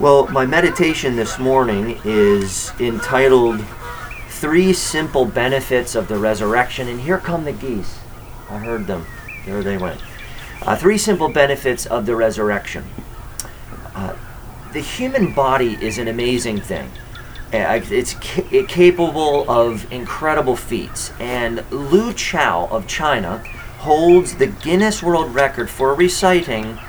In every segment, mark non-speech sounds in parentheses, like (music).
Well, my meditation this morning is entitled Three Simple Benefits of the Resurrection. And here come the geese. I heard them. There they went. Uh, three simple benefits of the resurrection. Uh, the human body is an amazing thing. Uh, it's ca- capable of incredible feats. And Lu Chao of China holds the Guinness World Record for reciting,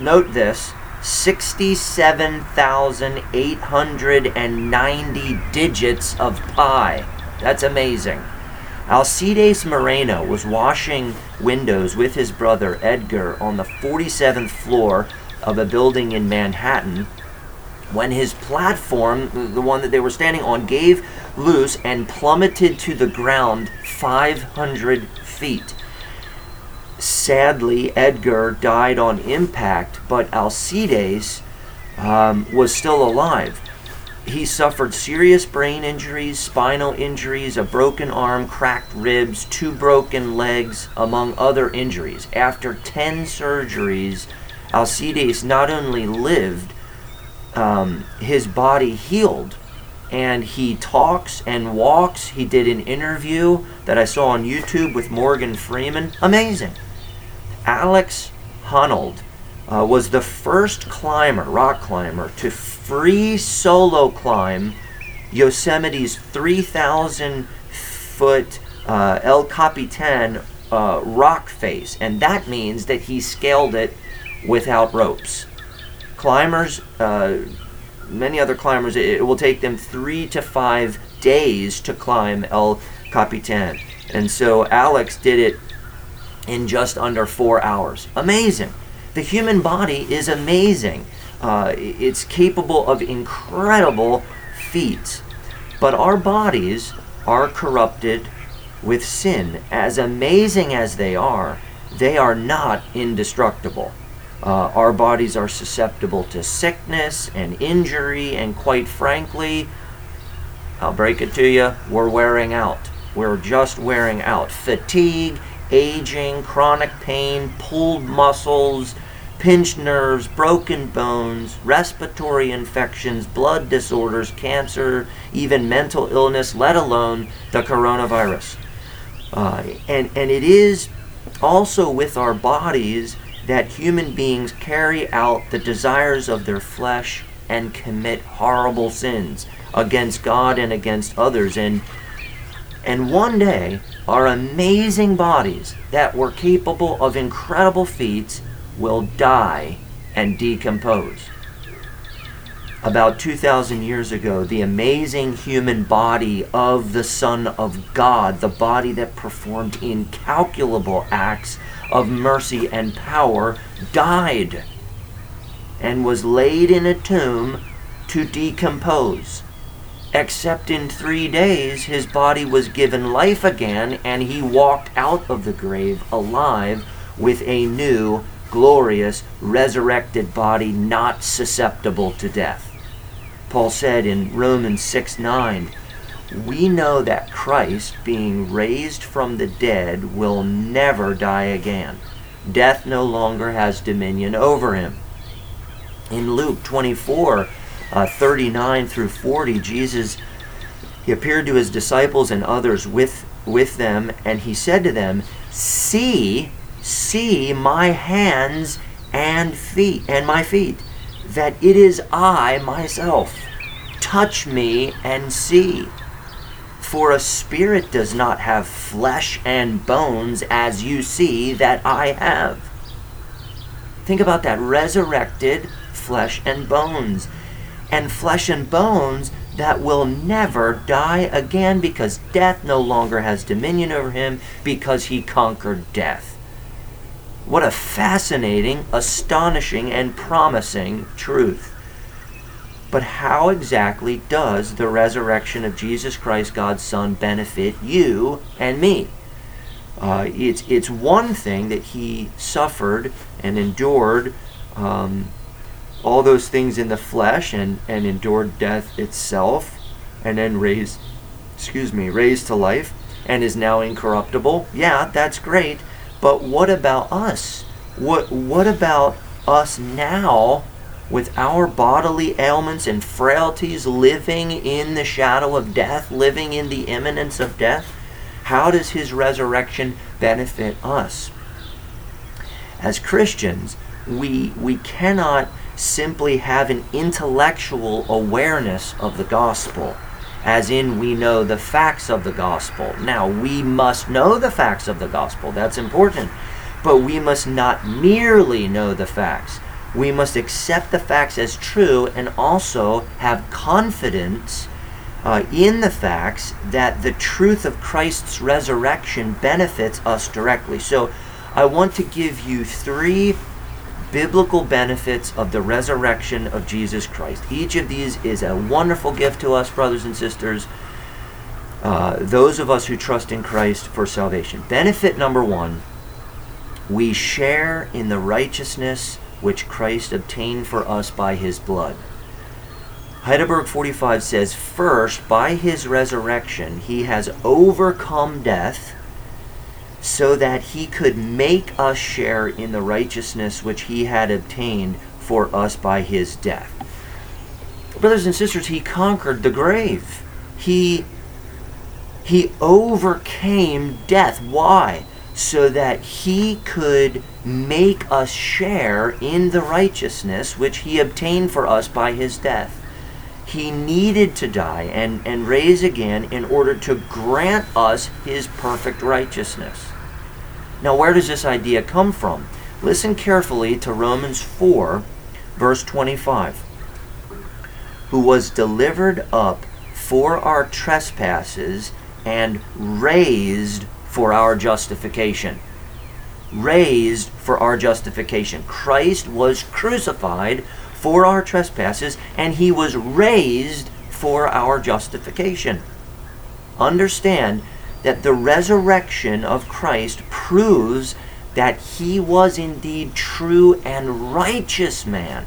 note this, 67,890 digits of pi. That's amazing. Alcides Moreno was washing windows with his brother Edgar on the 47th floor of a building in Manhattan when his platform, the one that they were standing on, gave loose and plummeted to the ground 500 feet. Sadly, Edgar died on impact, but Alcides um, was still alive. He suffered serious brain injuries, spinal injuries, a broken arm, cracked ribs, two broken legs, among other injuries. After 10 surgeries, Alcides not only lived, um, his body healed and he talks and walks. He did an interview that I saw on YouTube with Morgan Freeman. Amazing. Alex Honnold uh, was the first climber, rock climber, to free solo climb Yosemite's 3,000 foot uh, El Capitan uh, rock face, and that means that he scaled it without ropes. Climbers, uh, many other climbers, it, it will take them three to five days to climb El Capitan. And so Alex did it in just under four hours. Amazing. The human body is amazing. Uh, it's capable of incredible feats. But our bodies are corrupted with sin. As amazing as they are, they are not indestructible. Uh, our bodies are susceptible to sickness and injury, and quite frankly, I'll break it to you, we're wearing out. We're just wearing out. Fatigue aging, chronic pain, pulled muscles, pinched nerves, broken bones, respiratory infections, blood disorders, cancer, even mental illness, let alone the coronavirus. Uh, and, and it is also with our bodies that human beings carry out the desires of their flesh and commit horrible sins against God and against others. And and one day, our amazing bodies that were capable of incredible feats will die and decompose. About 2,000 years ago, the amazing human body of the Son of God, the body that performed incalculable acts of mercy and power, died and was laid in a tomb to decompose except in three days his body was given life again, and he walked out of the grave alive with a new, glorious, resurrected body not susceptible to death. Paul said in Romans 6 9, we know that Christ, being raised from the dead, will never die again. Death no longer has dominion over him. In Luke 24, uh, 39 through 40, Jesus he appeared to his disciples and others with with them, and he said to them, "See, see my hands and feet and my feet, that it is I myself. Touch me and see." For a spirit does not have flesh and bones as you see that I have. Think about that resurrected flesh and bones and flesh and bones that will never die again because death no longer has dominion over him because he conquered death. What a fascinating, astonishing, and promising truth. But how exactly does the resurrection of Jesus Christ, God's Son, benefit you and me? Uh, it's, it's one thing that he suffered and endured um, all those things in the flesh and, and endured death itself and then raised excuse me raised to life and is now incorruptible yeah that's great but what about us what what about us now with our bodily ailments and frailties, living in the shadow of death, living in the imminence of death? How does his resurrection benefit us? As Christians, we, we cannot simply have an intellectual awareness of the gospel, as in we know the facts of the gospel. Now, we must know the facts of the gospel, that's important, but we must not merely know the facts. We must accept the facts as true and also have confidence uh, in the facts that the truth of Christ's resurrection benefits us directly. So, I want to give you three biblical benefits of the resurrection of Jesus Christ. Each of these is a wonderful gift to us, brothers and sisters, uh, those of us who trust in Christ for salvation. Benefit number one we share in the righteousness which Christ obtained for us by his blood. Heidelberg 45 says, First, by his resurrection, he has overcome death so that he could make us share in the righteousness which he had obtained for us by his death. Brothers and sisters, he conquered the grave. He he overcame death. Why? So that he could make us share in the righteousness which he obtained for us by his death. He needed to die and, and raise again in order to grant us his perfect righteousness. Now, where does this idea come from? Listen carefully to Romans 4, verse 25. Who was delivered up for our trespasses and raised for our justification. Raised for our justification. Christ was crucified for our trespasses and he was raised for our justification. Understand that the resurrection of Christ proves that he was indeed true and righteous man.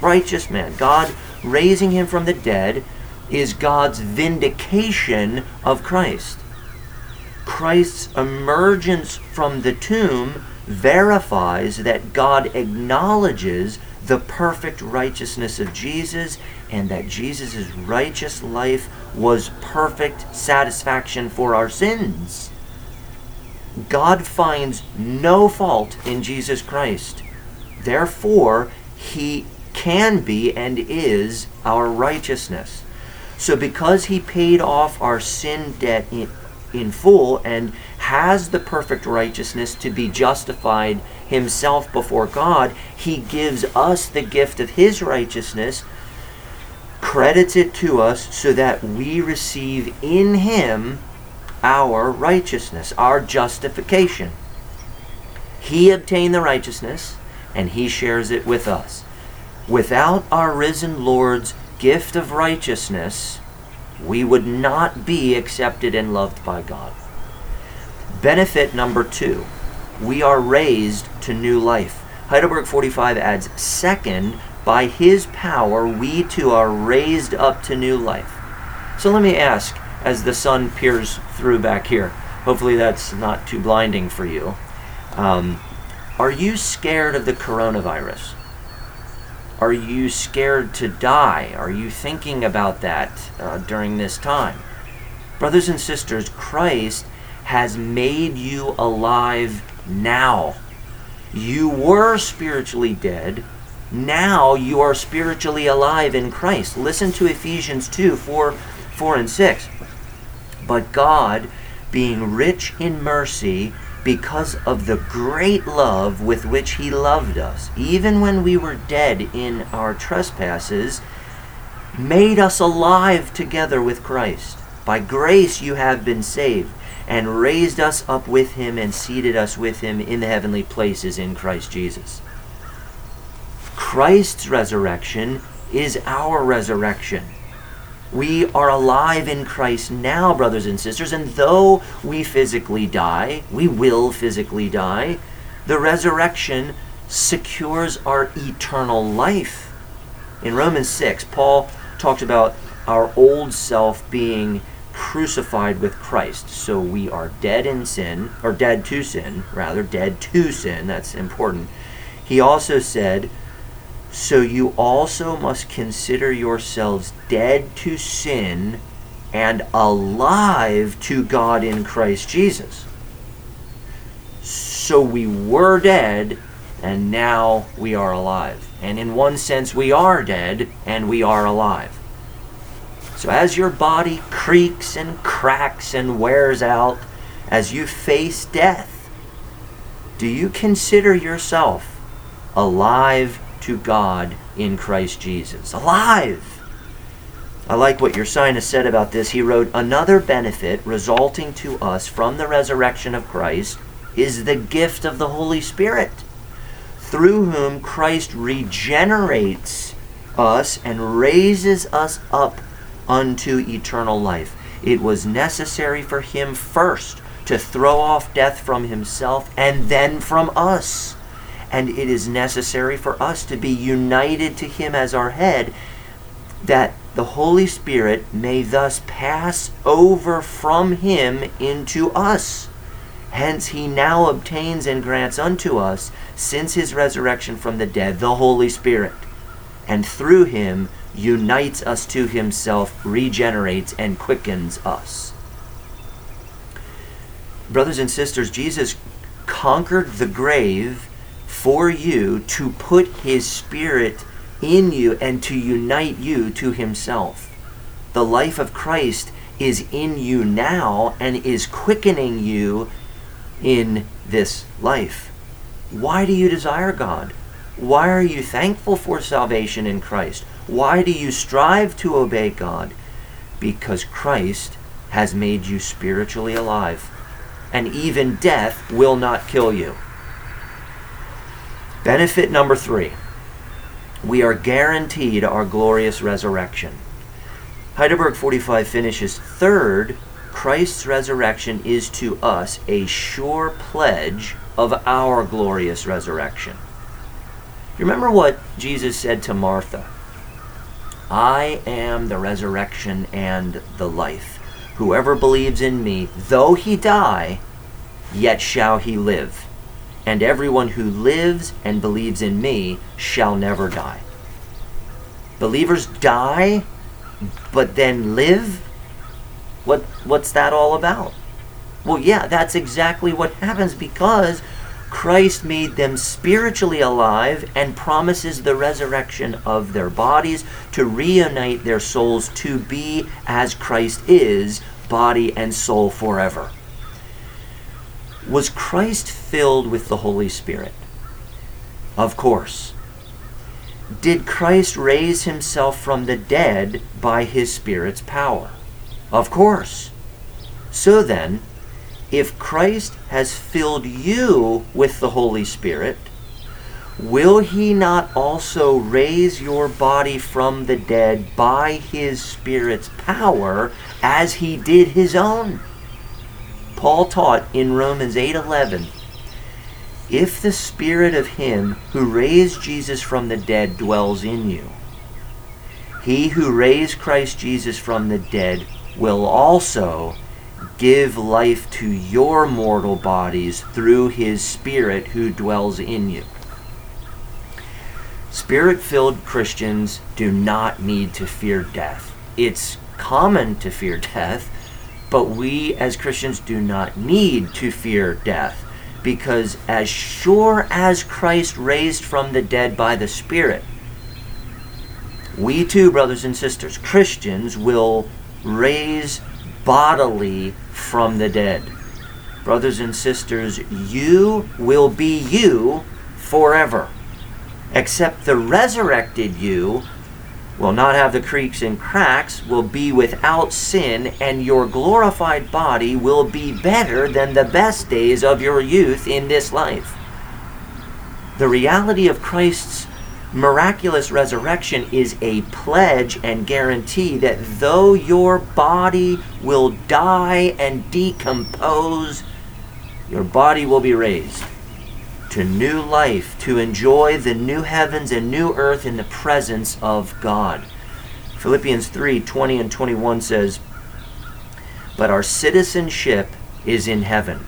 Righteous man. God raising him from the dead is God's vindication of Christ. Christ's emergence from the tomb verifies that God acknowledges the perfect righteousness of Jesus and that Jesus' righteous life was perfect satisfaction for our sins. God finds no fault in Jesus Christ. Therefore, he can be and is our righteousness. So, because he paid off our sin debt in, in full and has the perfect righteousness to be justified himself before God, he gives us the gift of his righteousness, credits it to us so that we receive in him our righteousness, our justification. He obtained the righteousness and he shares it with us. Without our risen Lord's gift of righteousness, we would not be accepted and loved by God. Benefit number two we are raised to new life. Heidelberg 45 adds, second, by his power, we too are raised up to new life. So let me ask, as the sun peers through back here, hopefully that's not too blinding for you. Um, are you scared of the coronavirus? Are you scared to die? Are you thinking about that uh, during this time? Brothers and sisters, Christ has made you alive now. You were spiritually dead. Now you are spiritually alive in Christ. Listen to Ephesians 2 4, 4 and 6. But God, being rich in mercy, because of the great love with which He loved us, even when we were dead in our trespasses, made us alive together with Christ. By grace you have been saved and raised us up with him and seated us with him in the heavenly places in Christ Jesus. Christ's resurrection is our resurrection. We are alive in Christ now, brothers and sisters, and though we physically die, we will physically die, the resurrection secures our eternal life. In Romans 6, Paul talks about our old self being crucified with Christ. So we are dead in sin, or dead to sin, rather, dead to sin. That's important. He also said, So you also must consider yourselves dead to sin and alive to God in Christ Jesus. So we were dead, and now we are alive. And in one sense, we are dead, and we are alive. So as your body creaks and cracks and wears out, as you face death, do you consider yourself alive to God in Christ Jesus? Alive! I like what Ursinus said about this. He wrote, Another benefit resulting to us from the resurrection of Christ is the gift of the Holy Spirit, through whom Christ regenerates us and raises us up unto eternal life. It was necessary for him first to throw off death from himself and then from us. And it is necessary for us to be united to him as our head, that the Holy Spirit may thus pass over from him into us. Hence, he now obtains and grants unto us, since his resurrection from the dead, the Holy Spirit. And through him unites us to himself, regenerates, and quickens us. Brothers and sisters, Jesus conquered the grave for you to put his Spirit in you and to unite you to himself. The life of Christ is in you now and is quickening you in this life. Why do you desire God? Why are you thankful for salvation in Christ? Why do you strive to obey God? Because Christ has made you spiritually alive, and even death will not kill you. Benefit number three we are guaranteed our glorious resurrection. Heidelberg 45 finishes third, Christ's resurrection is to us a sure pledge of our glorious resurrection. You Remember what Jesus said to Martha I am the resurrection and the life. Whoever believes in me, though he die, yet shall he live and everyone who lives and believes in me shall never die. Believers die, but then live? What, what's that all about? Well, yeah, that's exactly what happens because Christ made them spiritually alive and promises the resurrection of their bodies to reunite their souls to be as Christ is, body and soul forever. Was Christ filled with the Holy Spirit? Of course. Did Christ raise himself from the dead by his Spirit's power? Of course. So then, if Christ has filled you with the Holy Spirit, will he not also raise your body from the dead by his Spirit's power as he did his own? Paul taught in Romans 8:11, "If the spirit of him who raised Jesus from the dead dwells in you, he who raised Christ Jesus from the dead will also give life to your mortal bodies through his spirit who dwells in you." Spirit-filled Christians do not need to fear death. It's common to fear (laughs) death but we as Christians do not need to fear death because as sure as Christ raised from the dead by the Spirit, we too, brothers and sisters, Christians, will raise bodily from the dead. Brothers and sisters, you will be you forever. Except the resurrected you will not have the creaks and cracks, will be without sin, and your glorified body will be better than the best days of your youth in this life. The reality of Christ's miraculous resurrection is a pledge and guarantee that though your body will die and decompose, your body will be raised to new life, to enjoy the new heavens and new earth in the presence of God. Philippians 3 20 and 21 says, But our citizenship is in heaven,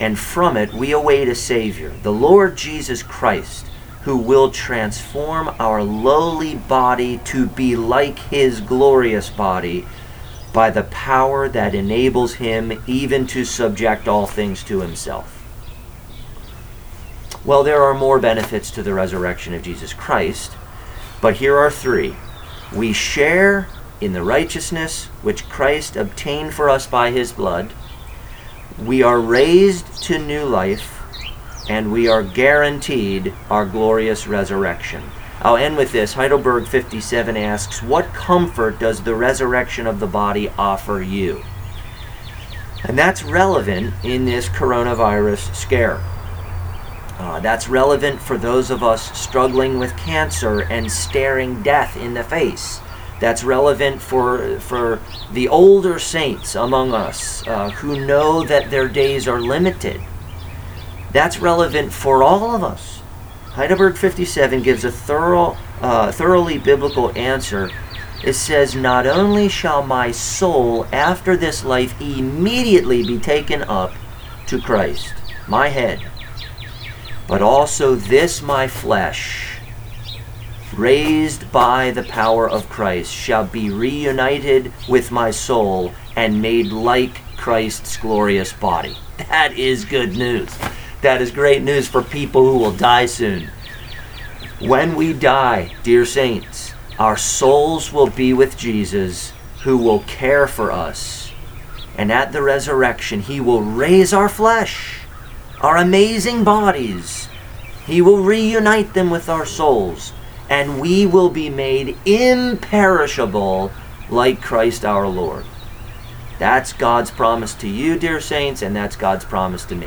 and from it we await a Savior, the Lord Jesus Christ, who will transform our lowly body to be like his glorious body by the power that enables him even to subject all things to himself. Well, there are more benefits to the resurrection of Jesus Christ, but here are three. We share in the righteousness which Christ obtained for us by his blood. We are raised to new life, and we are guaranteed our glorious resurrection. I'll end with this. Heidelberg 57 asks, What comfort does the resurrection of the body offer you? And that's relevant in this coronavirus scare. Uh, that's relevant for those of us struggling with cancer and staring death in the face. That's relevant for, for the older saints among us uh, who know that their days are limited. That's relevant for all of us Heidelberg 57 gives a thorough, uh, thoroughly biblical answer. It says, Not only shall my soul after this life immediately be taken up to Christ, my head, but also this my flesh, raised by the power of Christ, shall be reunited with my soul and made like Christ's glorious body. (laughs) That is good news. That is great news for people who will die soon. When we die, dear saints, our souls will be with Jesus, who will care for us. And at the resurrection, he will raise our flesh, our amazing bodies. He will reunite them with our souls, and we will be made imperishable like Christ our Lord. That's God's promise to you, dear saints, and that's God's promise to me.